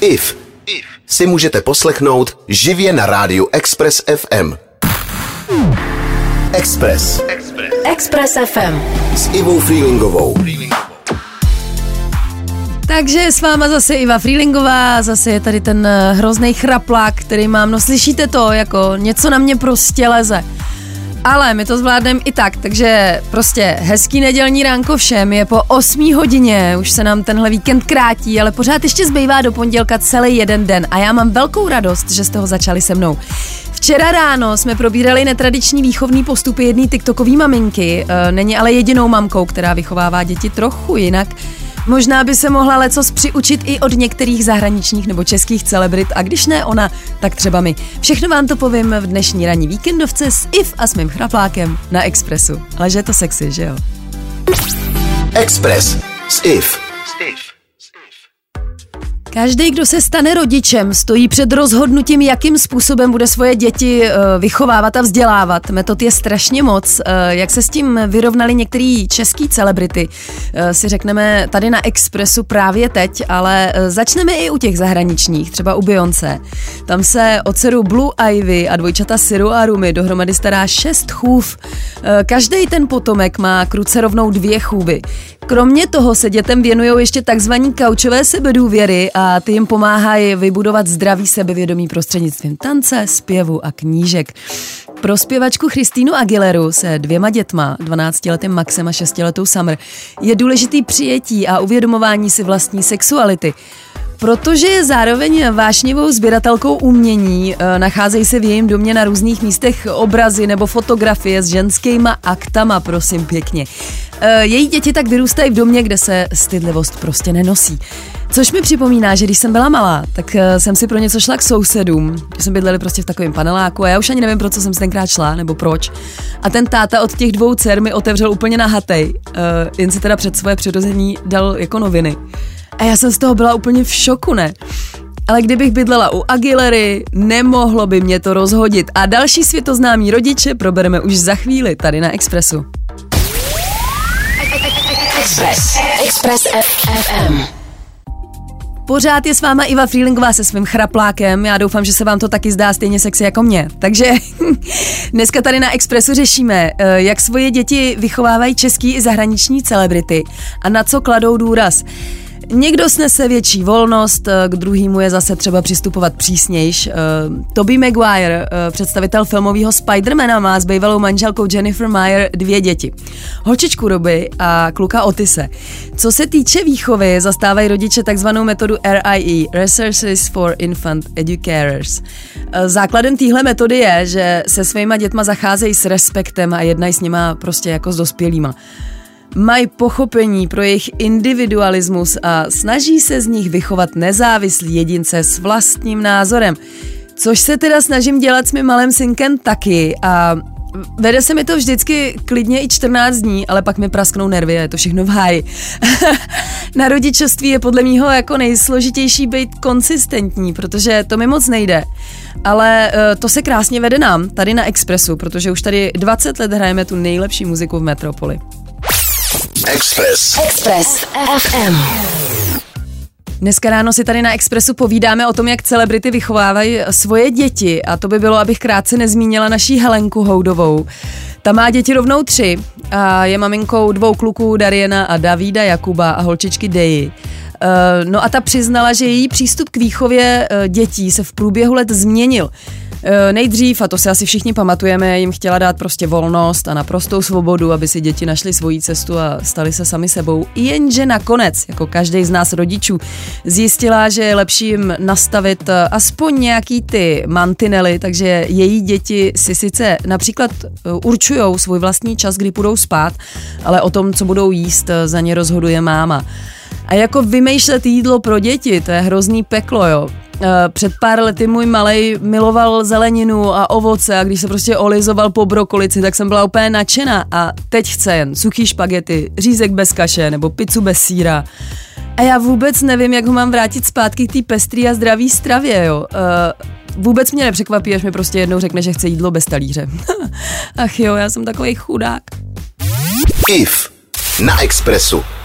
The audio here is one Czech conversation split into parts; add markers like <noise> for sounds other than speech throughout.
IF si můžete poslechnout živě na rádiu Express FM. Express. Express FM. S Ivou Freelingovou. Takže s váma zase Iva Freelingová, zase je tady ten eh, hrozný chraplák, který mám, no slyšíte to, jako něco na mě prostě leze. Ale my to zvládneme i tak, takže prostě hezký nedělní ránko všem, je po 8 hodině, už se nám tenhle víkend krátí, ale pořád ještě zbývá do pondělka celý jeden den a já mám velkou radost, že jste ho začali se mnou. Včera ráno jsme probírali netradiční výchovný postupy jedné TikTokové maminky, e, není ale jedinou mamkou, která vychovává děti trochu jinak. Možná by se mohla lecos přiučit i od některých zahraničních nebo českých celebrit a když ne ona, tak třeba my. Všechno vám to povím v dnešní ranní víkendovce s If a s mým chraplákem na Expressu. Ale že je to sexy, že jo? Express s IF. Každý, kdo se stane rodičem, stojí před rozhodnutím, jakým způsobem bude svoje děti eh, vychovávat a vzdělávat. Metod je strašně moc. Eh, jak se s tím vyrovnali některý český celebrity, eh, si řekneme tady na Expressu právě teď, ale začneme i u těch zahraničních, třeba u Beyoncé. Tam se o dceru Blue Ivy a dvojčata Siru a Rumi dohromady stará šest chův. Každý ten potomek má kruce rovnou dvě chůvy. Kromě toho se dětem věnují ještě takzvaní kaučové sebedůvěry a ty jim pomáhají vybudovat zdravý sebevědomí prostřednictvím tance, zpěvu a knížek. Pro zpěvačku Christínu Aguileru se dvěma dětma, 12-letým Maxem a 6-letou Summer, je důležitý přijetí a uvědomování si vlastní sexuality. Protože je zároveň vášnivou sběratelkou umění, eh, nacházejí se v jejím domě na různých místech obrazy nebo fotografie s ženskýma aktama, prosím pěkně. Eh, její děti tak vyrůstají v domě, kde se stydlivost prostě nenosí. Což mi připomíná, že když jsem byla malá, tak eh, jsem si pro něco šla k sousedům, jsme bydleli prostě v takovém paneláku a já už ani nevím, pro co jsem si tenkrát šla, nebo proč. A ten táta od těch dvou dcer mi otevřel úplně nahatej, jen si teda před svoje přirození dal jako noviny. A já jsem z toho byla úplně v šoku, ne? Ale kdybych bydlela u Aguilery, nemohlo by mě to rozhodit. A další světoznámí rodiče probereme už za chvíli tady na Expressu. Express. Express FM. Pořád je s váma Iva Freelingová se svým chraplákem. Já doufám, že se vám to taky zdá stejně sexy jako mě. Takže <laughs> dneska tady na Expressu řešíme, eh, jak svoje děti vychovávají český i zahraniční celebrity a na co kladou důraz. Někdo snese větší volnost, eh, k druhému je zase třeba přistupovat přísnějš. Uh, Toby Maguire, uh, představitel filmového Spidermana, má s bývalou manželkou Jennifer Meyer dvě děti. Holčičku Roby a kluka Otise. Co se týče výchovy, zastávají rodiče takzvanou metodu RIE, Resources for Infant Educators. Základem téhle metody je, že se svýma dětma zacházejí s respektem a jednají s nima prostě jako s dospělýma mají pochopení pro jejich individualismus a snaží se z nich vychovat nezávislí jedince s vlastním názorem. Což se teda snažím dělat s mým malým synkem taky a Vede se mi to vždycky klidně i 14 dní, ale pak mi prasknou nervy a je to všechno v háji. <laughs> Na rodičovství je podle mého jako nejsložitější být konsistentní, protože to mi moc nejde. Ale uh, to se krásně vede nám, tady na Expressu, protože už tady 20 let hrajeme tu nejlepší muziku v Metropoli. Express. Express FM. Dneska ráno si tady na Expressu povídáme o tom, jak celebrity vychovávají svoje děti a to by bylo, abych krátce nezmínila naší Helenku Houdovou. Ta má děti rovnou tři a je maminkou dvou kluků Dariena a Davída Jakuba a holčičky Deji. Eh, no a ta přiznala, že její přístup k výchově eh, dětí se v průběhu let změnil. Eh, nejdřív, a to si asi všichni pamatujeme, jim chtěla dát prostě volnost a naprostou svobodu, aby si děti našly svoji cestu a stali se sami sebou. Jenže nakonec, jako každý z nás rodičů, zjistila, že je lepší jim nastavit eh, aspoň nějaký ty mantinely, takže její děti si sice například eh, určují svůj vlastní čas, kdy půjdou spát, ale o tom, co budou jíst, za ně rozhoduje máma. A jako vymýšlet jídlo pro děti, to je hrozný peklo, jo. Eh, před pár lety můj malej miloval zeleninu a ovoce a když se prostě olizoval po brokolici, tak jsem byla úplně nadšená a teď chce jen suchý špagety, řízek bez kaše nebo pizzu bez síra. A já vůbec nevím, jak ho mám vrátit zpátky k té pestrý a zdraví stravě, jo. Uh, vůbec mě nepřekvapí, až mi prostě jednou řekne, že chce jídlo bez talíře. <laughs> Ach jo, já jsem takový chudák. IF na Expressu.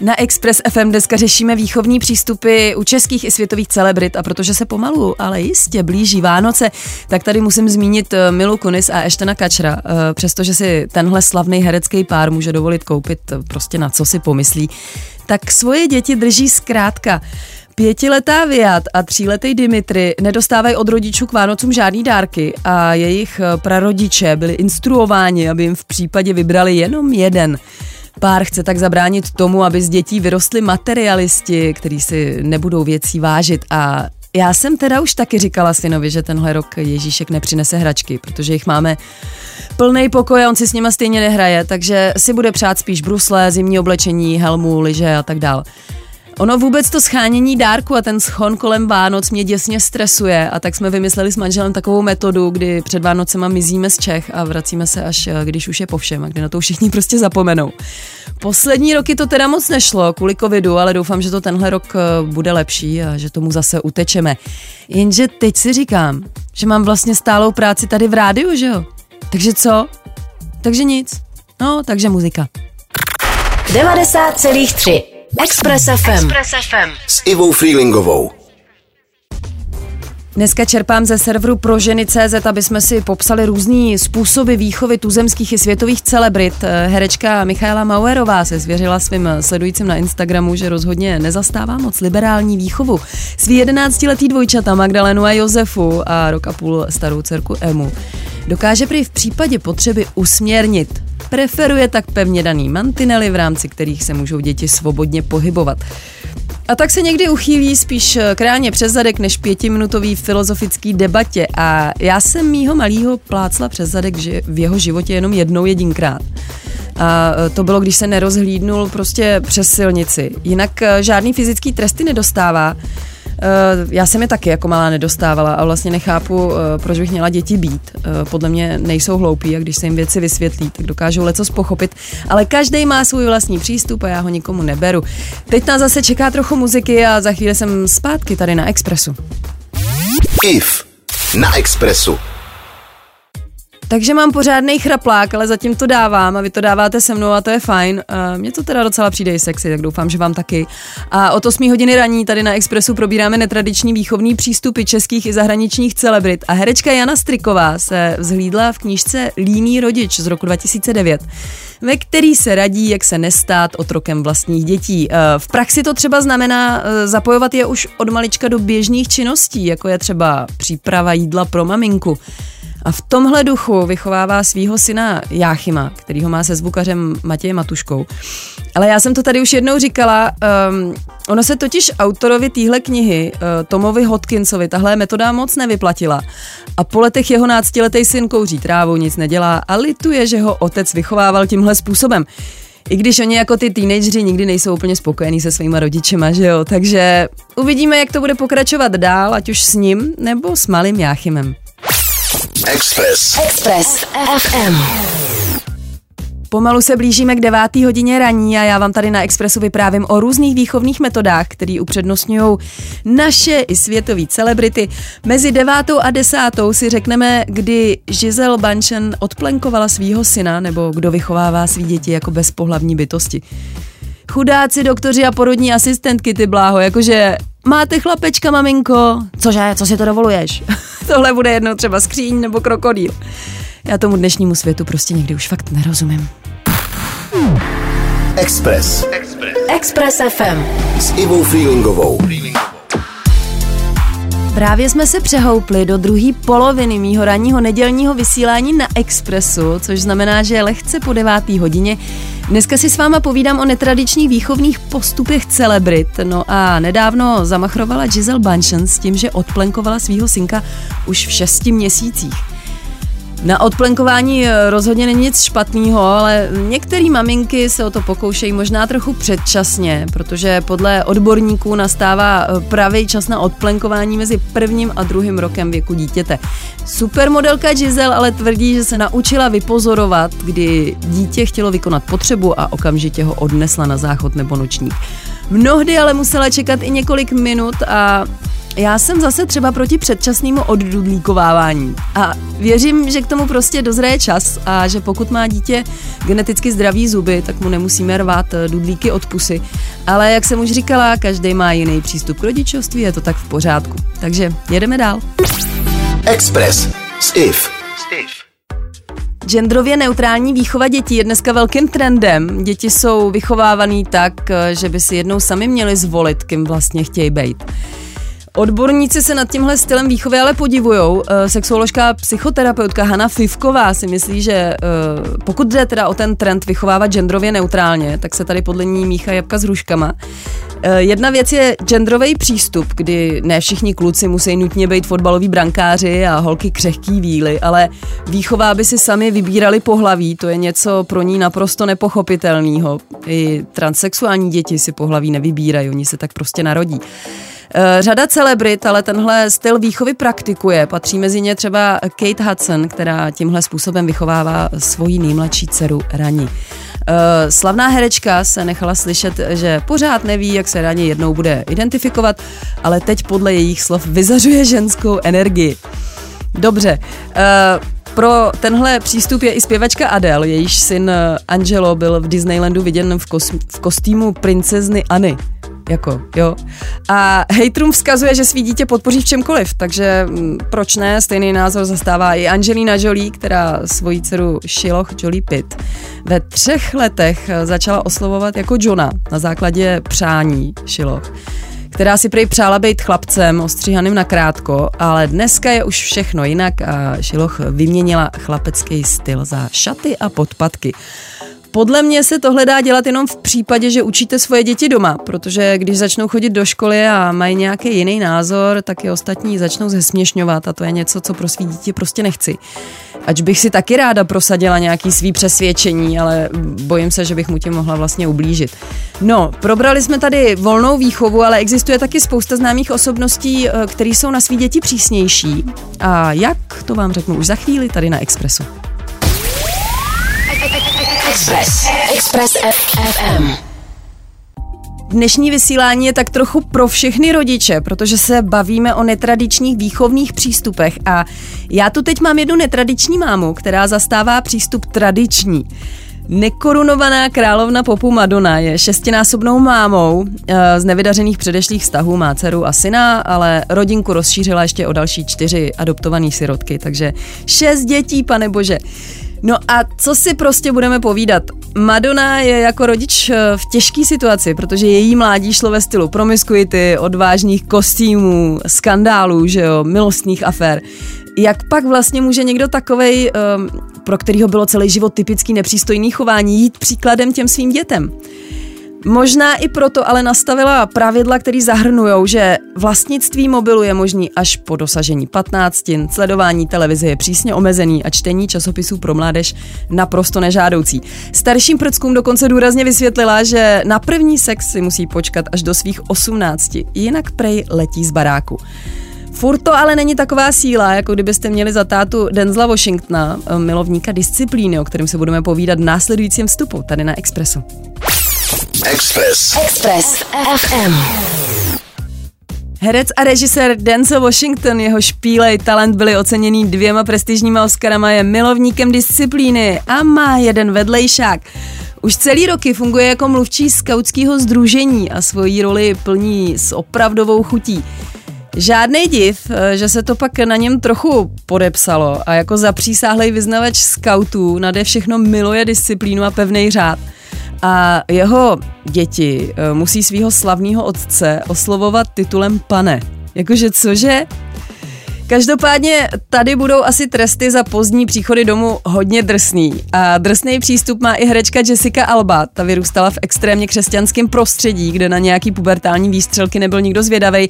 Na Express FM dneska řešíme výchovní přístupy u českých i světových celebrit a protože se pomalu, ale jistě blíží Vánoce, tak tady musím zmínit eh, Milu Kunis a Eštena Kačra, eh, přestože si tenhle slavný herecký pár může dovolit koupit eh, prostě na co si pomyslí, tak svoje děti drží zkrátka. Pětiletá Viat a tříletý Dimitri nedostávají od rodičů k Vánocům žádný dárky a jejich prarodiče byli instruováni, aby jim v případě vybrali jenom jeden. Pár chce tak zabránit tomu, aby z dětí vyrostly materialisti, kteří si nebudou věcí vážit a já jsem teda už taky říkala synovi, že tenhle rok Ježíšek nepřinese hračky, protože jich máme plný pokoj a on si s nima stejně nehraje, takže si bude přát spíš brusle, zimní oblečení, helmu, lyže a tak dál. Ono vůbec to schánění dárku a ten schon kolem Vánoc mě děsně stresuje a tak jsme vymysleli s manželem takovou metodu, kdy před Vánocema mizíme z Čech a vracíme se až eh, když už je po všem a kdy na to všichni <laughs> prostě zapomenou. Poslední roky to teda moc nešlo kvůli covidu, ale doufám, že to tenhle rok eh, bude lepší a že tomu zase utečeme. Jenže teď si říkám, že mám vlastně stálou práci tady v rádiu, že jo? Takže co? Takže nic. No, takže muzika. 90,3 Express FM. Express FM. S Ivou Freelingovou. Dneska čerpám ze serveru pro ženy CZ, aby jsme si popsali různý způsoby výchovy tuzemských i světových celebrit. Herečka Michaela Mauerová se zvěřila svým sledujícím na Instagramu, že rozhodně nezastává moc liberální výchovu. Svý 11-letý dvojčata Magdalenu a Josefu a rok a půl starou dcerku Emu dokáže prý v případě potřeby usměrnit. Preferuje tak pevně daný mantinely, v rámci kterých se můžou děti svobodně pohybovat. A tak se někdy uchýlí spíš kráně přes zadek než pětiminutový filozofický debatě a já jsem mýho malýho plácla přes zadek že v jeho životě jenom jednou jedinkrát. A to bylo, když se nerozhlídnul prostě přes silnici. Jinak eh, žádný fyzický tresty nedostává. Eh, já jsem je taky jako malá nedostávala a vlastně nechápu, eh, proč bych měla děti být. Eh, podle mě nejsou hloupí a když se jim věci vysvětlí, tak dokážou lecos pochopit, ale každý má svůj vlastní přístup a já ho nikomu neberu. Teď nás zase čeká trochu muziky a za chvíli jsem zpátky tady na Expressu. IF na Expressu. Takže mám pořádný chraplák, ale zatím to dávám a vy to dáváte se mnou a to je fajn. Mně to teda docela přijde i sexy, tak doufám, že vám taky. A od 8 hodiny raní tady na Expressu probíráme netradiční výchovný přístupy českých i zahraničních celebrit a herečka Jana Striková se vzhlídla v knížce Líný rodič z roku 2009 ve který se radí, jak se nestát otrokem vlastních dětí. V praxi to třeba znamená e, zapojovat je už od malička do běžných činností, jako je třeba příprava jídla pro maminku a v tomhle duchu vychovává svého syna Jáchyma, který ho má se zvukařem Matějem Matuškou. Ale já jsem to tady už jednou říkala, um, ono se totiž autorovi téhle knihy, uh, Tomovi Hodkinsovi, tahle metoda moc nevyplatila. A po letech jeho náctiletý syn kouří trávu, nic nedělá a lituje, že ho otec vychovával tímhle způsobem. I když oni jako ty teenageři nikdy nejsou úplně spokojení se svýma rodičema, že jo? Takže uvidíme, jak to bude pokračovat dál, ať už s ním nebo s malým Jáchymem. Express. Express FM. Pomalu se blížíme k 9. hodině raní a já vám tady na Expressu vyprávím o různých výchovných metodách, které upřednostňují naše i světové celebrity. Mezi 9. a 10. si řekneme, kdy Giselle Bunchen odplenkovala svého syna nebo kdo vychovává svý děti jako bezpohlavní bytosti. Chudáci doktoři a porodní asistentky, ty bláho, jakože máte chlapečka, maminko, cože, co si to dovoluješ? <laughs> Tohle bude jednou třeba skříň nebo krokodýl. Já tomu dnešnímu světu prostě někdy už fakt nerozumím. Express. Express. Express FM. S Ivou Freelingovou. Právě jsme se přehoupli do druhé poloviny mýho ranního nedělního vysílání na Expressu, což znamená, že lehce po devátý hodině. Dneska si s váma povídám o netradičních výchovných postupech celebrit. No a nedávno zamachrovala Giselle Bunchen s tím, že odplenkovala svého synka už v šesti měsících. Na odplenkování eh, rozhodně není nic špatného, ale některé maminky se o to pokoušejí možná trochu předčasně, protože podle odborníků nastává eh, pravý čas na odplenkování mezi prvním a druhým rokem věku dítěte. Supermodelka Giselle ale tvrdí, že se naučila vypozorovat, kdy dítě chtělo vykonat potřebu a okamžitě ho odnesla na záchod nebo nočník. Mnohdy ale musela čekat i několik minut a já jsem zase třeba proti předčasnému oddudlíkovávání a věřím, že k tomu prostě dozraje čas a že pokud má dítě geneticky zdravý zuby, tak mu nemusíme rvát eh, dudlíky od pusy. Ale jak jsem už říkala, každý má jiný přístup k rodičovství, je to tak v pořádku. Takže jedeme dál. Express s IF. Genderově neutrální výchova dětí je dneska velkým trendem. Děti jsou vychovávaný tak, eh, že by si jednou sami měli zvolit, kým vlastně chtějí být. Odborníci se nad tímhle stylem výchovy ale podivujou. Eh, sexuoložka psychoterapeutka Hanna Fivková si myslí, že eh, pokud jde teda o ten trend vychovávat genderově neutrálně, tak se tady podle ní míchá jabka s hruškama. Eh, jedna věc je genderový přístup, kdy ne všichni kluci musí nutně být fotbaloví brankáři a holky křehký víly, ale výchová by si sami vybírali pohlaví, to je něco pro ní naprosto nepochopitelného. I transexuální děti si pohlaví nevybírají, oni se tak prostě narodí. Eh, řada celebrit ale tenhle styl výchovy praktikuje. Patří mezi ně třeba Kate Hudson, která tímhle způsobem vychovává svoji nejmladší dceru Rani. Eh, slavná herečka se nechala slyšet, že pořád neví, jak se Rani jednou bude identifikovat, ale teď podle jejich slov vyzařuje ženskou energii. Dobře, uh, pro tenhle přístup je i zpěvačka Adele, jejíž syn Angelo byl v Disneylandu viděn v, kos- v kostýmu princezny Anny. Jako, jo. A hejtrům vzkazuje, že svý dítě podpoří v čemkoliv, takže mm, proč ne? Stejný názor zastává i Angelina Jolie, která svoji dceru Shiloh Jolie Pitt ve třech letech začala oslovovat jako Johna na základě přání Shiloh která si prej přála být chlapcem ostříhaným na krátko, ale dneska je už všechno jinak a Šiloch vyměnila chlapecký styl za šaty a podpatky. Podle mě se tohle dá dělat jenom v případě, že učíte svoje děti doma, protože když začnou chodit do školy a mají nějaký jiný názor, tak je ostatní začnou zesměšňovat a to je něco, co pro svý dítě prostě nechci. Ač bych si taky ráda prosadila nějaký svý přesvědčení, ale bojím se, že bych mu tím mohla vlastně ublížit. No, probrali jsme tady volnou výchovu, ale existuje taky spousta známých osobností, eh, které jsou na svý děti přísnější. A jak, to vám řeknu už za chvíli tady na Expressu. Express. Express FM. Dnešní vysílání je tak trochu pro všechny rodiče, protože se bavíme o netradičních výchovných přístupech a já tu teď mám jednu netradiční mámu, která zastává přístup tradiční. Nekorunovaná královna popu Madonna je šestinásobnou mámou eh, z nevydařených předešlých vztahů, má dceru a syna, ale rodinku rozšířila ještě o další čtyři adoptované sirotky, takže šest dětí, pane bože. No a co si prostě budeme povídat? Madonna je jako rodič eh, v těžké situaci, protože její mládí šlo ve stylu promiskuity, odvážných kostýmů, skandálů, že jo, milostných afér. Jak pak vlastně může někdo takovej, um, pro kterýho bylo celý život typický nepřístojný chování, jít příkladem těm svým dětem? Možná i proto ale nastavila pravidla, které zahrnují, že vlastnictví mobilu je možný až po dosažení 15, sledování televize je přísně omezený a čtení časopisů pro mládež naprosto nežádoucí. Starším prckům dokonce důrazně vysvětlila, že na první sex si musí počkat až do svých 18, jinak prej letí z baráku. Furt to ale není taková síla, jako kdybyste měli za tátu Denzla Washingtona, milovníka disciplíny, o kterém se budeme povídat v následujícím vstupu tady na Expressu. Express. Express FM. Herec a režisér Denzel Washington, jeho špílej talent byli oceněný dvěma prestižníma Oscarama, je milovníkem disciplíny a má jeden vedlejšák. Už celý roky funguje jako mluvčí skautského združení a svoji roli plní s opravdovou chutí. Žádný div, že se to pak na něm trochu podepsalo a jako zapřísáhlej vyznavač skautů nade všechno miluje disciplínu a pevný řád – a jeho děti eh, musí svého slavného otce oslovovat titulem pane. Jakože cože? Každopádně tady budou asi tresty za pozdní příchody domů hodně drsný. A drsný přístup má i herečka Jessica Alba. Ta vyrůstala v extrémně křesťanském prostředí, kde na nějaký pubertální výstřelky nebyl nikdo zvědavý.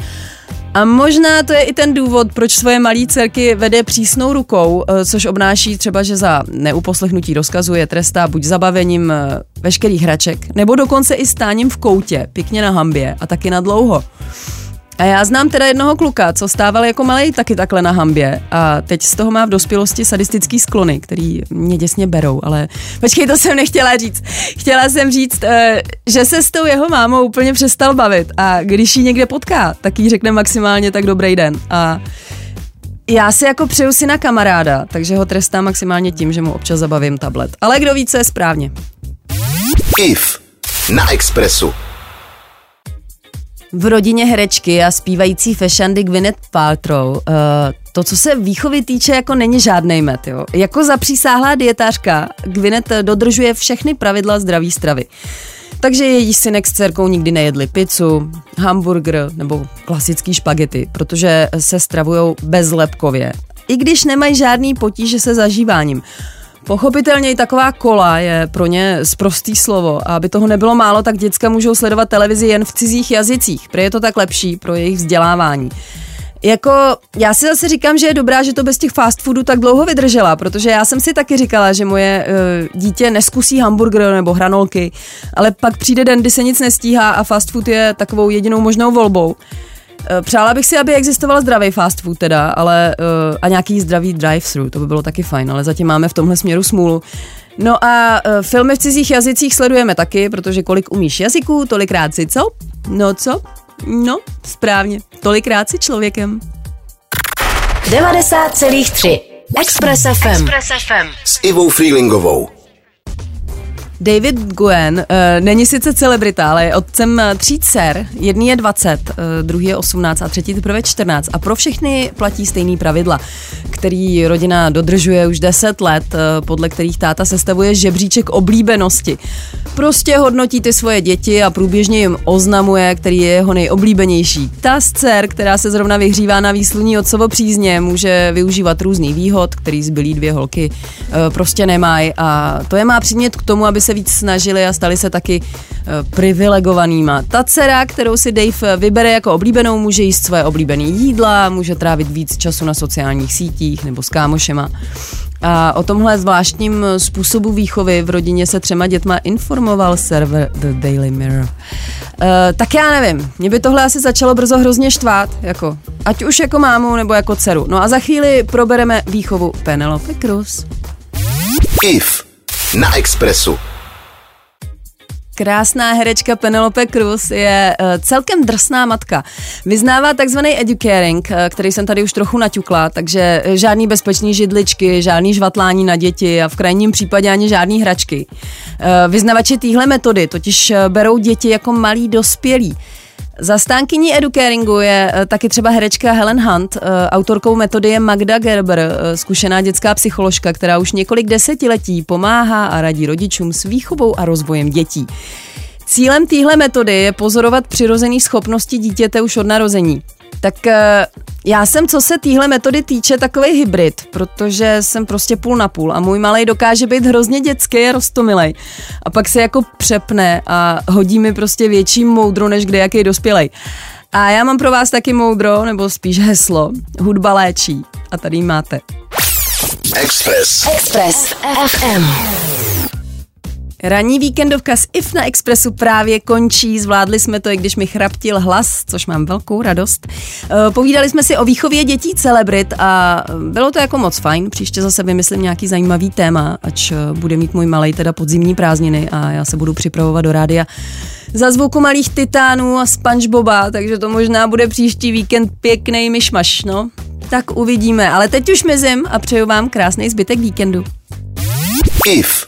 A možná to je i ten důvod, proč svoje malé dcerky vede přísnou rukou, eh, což obnáší třeba, že za neuposlechnutí rozkazu je trestá buď zabavením eh, veškerých hraček, nebo dokonce i stáním v koutě, pěkně na hambě a taky na dlouho. A já znám teda jednoho kluka, co stával jako malý taky takhle na hambě a teď z toho má v dospělosti sadistický sklony, který mě děsně berou, ale počkej, to jsem nechtěla říct. Chtěla jsem říct, eh, že se s tou jeho mámou úplně přestal bavit a když ji někde potká, tak jí řekne maximálně tak dobrý den a já si jako přeju si na kamaráda, takže ho trestám maximálně tím, že mu občas zabavím tablet. Ale kdo ví, co je správně. IF na Expressu. V rodině herečky a zpívající fešandy Gwyneth Paltrow uh, to, co se výchovy týče, jako není žádný met. Jo. Jako zapřísáhlá dietářka Gwyneth dodržuje všechny pravidla zdraví stravy. Takže její synek s dcerkou nikdy nejedli pizzu, hamburger nebo klasický špagety, protože se stravují bezlepkově. I když nemají žádný potíže se zažíváním. Pochopitelně i taková kola je pro ně zprostý slovo a aby toho nebylo málo, tak děcka můžou sledovat televizi jen v cizích jazycích, protože je to tak lepší pro jejich vzdělávání. Jako, já si zase říkám, že je dobrá, že to bez těch fast foodů tak dlouho vydržela, protože já jsem si taky říkala, že moje uh, dítě neskusí hamburger nebo hranolky, ale pak přijde den, kdy se nic nestíhá a fast food je takovou jedinou možnou volbou. Eh, přála bych si, aby existoval zdravý fast food teda, ale uh, a nějaký zdravý drive-thru, to by bylo taky fajn, ale zatím máme v tomhle směru smůlu. No a uh, filmy v cizích jazycích sledujeme taky, protože kolik umíš jazyků, tolikrát si co? No co? No, správně, tolikrát si člověkem. 90,3 Express FM. Express FM. S Ivou Freelingovou. David Guen uh, není sice celebrita, ale je otcem eh, tří dcer. Jedný je 20, uh, eh, druhý je 18 a třetí teprve 14. A pro všechny platí stejný pravidla, který rodina dodržuje už 10 let, uh, podle kterých táta sestavuje žebříček oblíbenosti. Prostě hodnotí ty svoje děti a průběžně jim oznamuje, který je jeho nejoblíbenější. Ta z dcer, která se zrovna vyhřívá na výsluní otcovo přízně, může využívat různý výhod, který zbylí dvě holky uh, prostě nemají a to je má přimět k tomu, aby se víc snažili a stali se taky eh, privilegovanýma. Ta dcera, kterou si Dave vybere jako oblíbenou, může jíst své oblíbené jídla, může trávit víc času na sociálních sítích nebo s kámošema. A o tomhle zvláštním způsobu výchovy v rodině se třema dětma informoval server The Daily Mirror. Uh, tak já nevím, mě by tohle asi začalo brzo hrozně štvát, jako, ať už jako mámu nebo jako dceru. No a za chvíli probereme výchovu Penelope Cruz. IF na Expressu. Krásná herečka Penelope Cruz je uh, celkem drsná matka. Vyznává takzvaný educaring, uh, který jsem tady už trochu naťukla, takže eh, žádný bezpečný židličky, žádný žvatlání na děti a v krajním případě ani žádný hračky. Uh, vyznavači téhle metody totiž berou děti jako malí dospělí. Zastánkyní educaringu je eh, taky třeba herečka Helen Hunt, eh, autorkou metody je Magda Gerber, eh, zkušená dětská psycholožka, která už několik desetiletí pomáhá a radí rodičům s výchovou a rozvojem dětí. Cílem téhle metody je pozorovat přirozené schopnosti dítěte už od narození. Tak já jsem, co se téhle metody týče, takový hybrid, protože jsem prostě půl na půl a můj malý dokáže být hrozně dětský a rostomilej. A pak se jako přepne a hodí mi prostě větší moudro, než kde jaký dospělej. A já mám pro vás taky moudro, nebo spíš heslo. Hudba léčí. A tady máte. Express. Express FM. Ranní víkendovka s IF na Expressu právě končí, zvládli jsme to, i když mi chraptil hlas, což mám velkou radost. Eh, povídali jsme si o výchově dětí celebrit a bylo to jako moc fajn. Příště zase vymyslím nějaký zajímavý téma, ač eh, bude mít můj malej teda podzimní prázdniny a já se budu připravovat do rádia za zvuku malých titánů a Spongeboba, takže to možná bude příští víkend pěkný myšmaš, no. Tak uvidíme, ale teď už mizím a přeju vám krásný zbytek víkendu. IF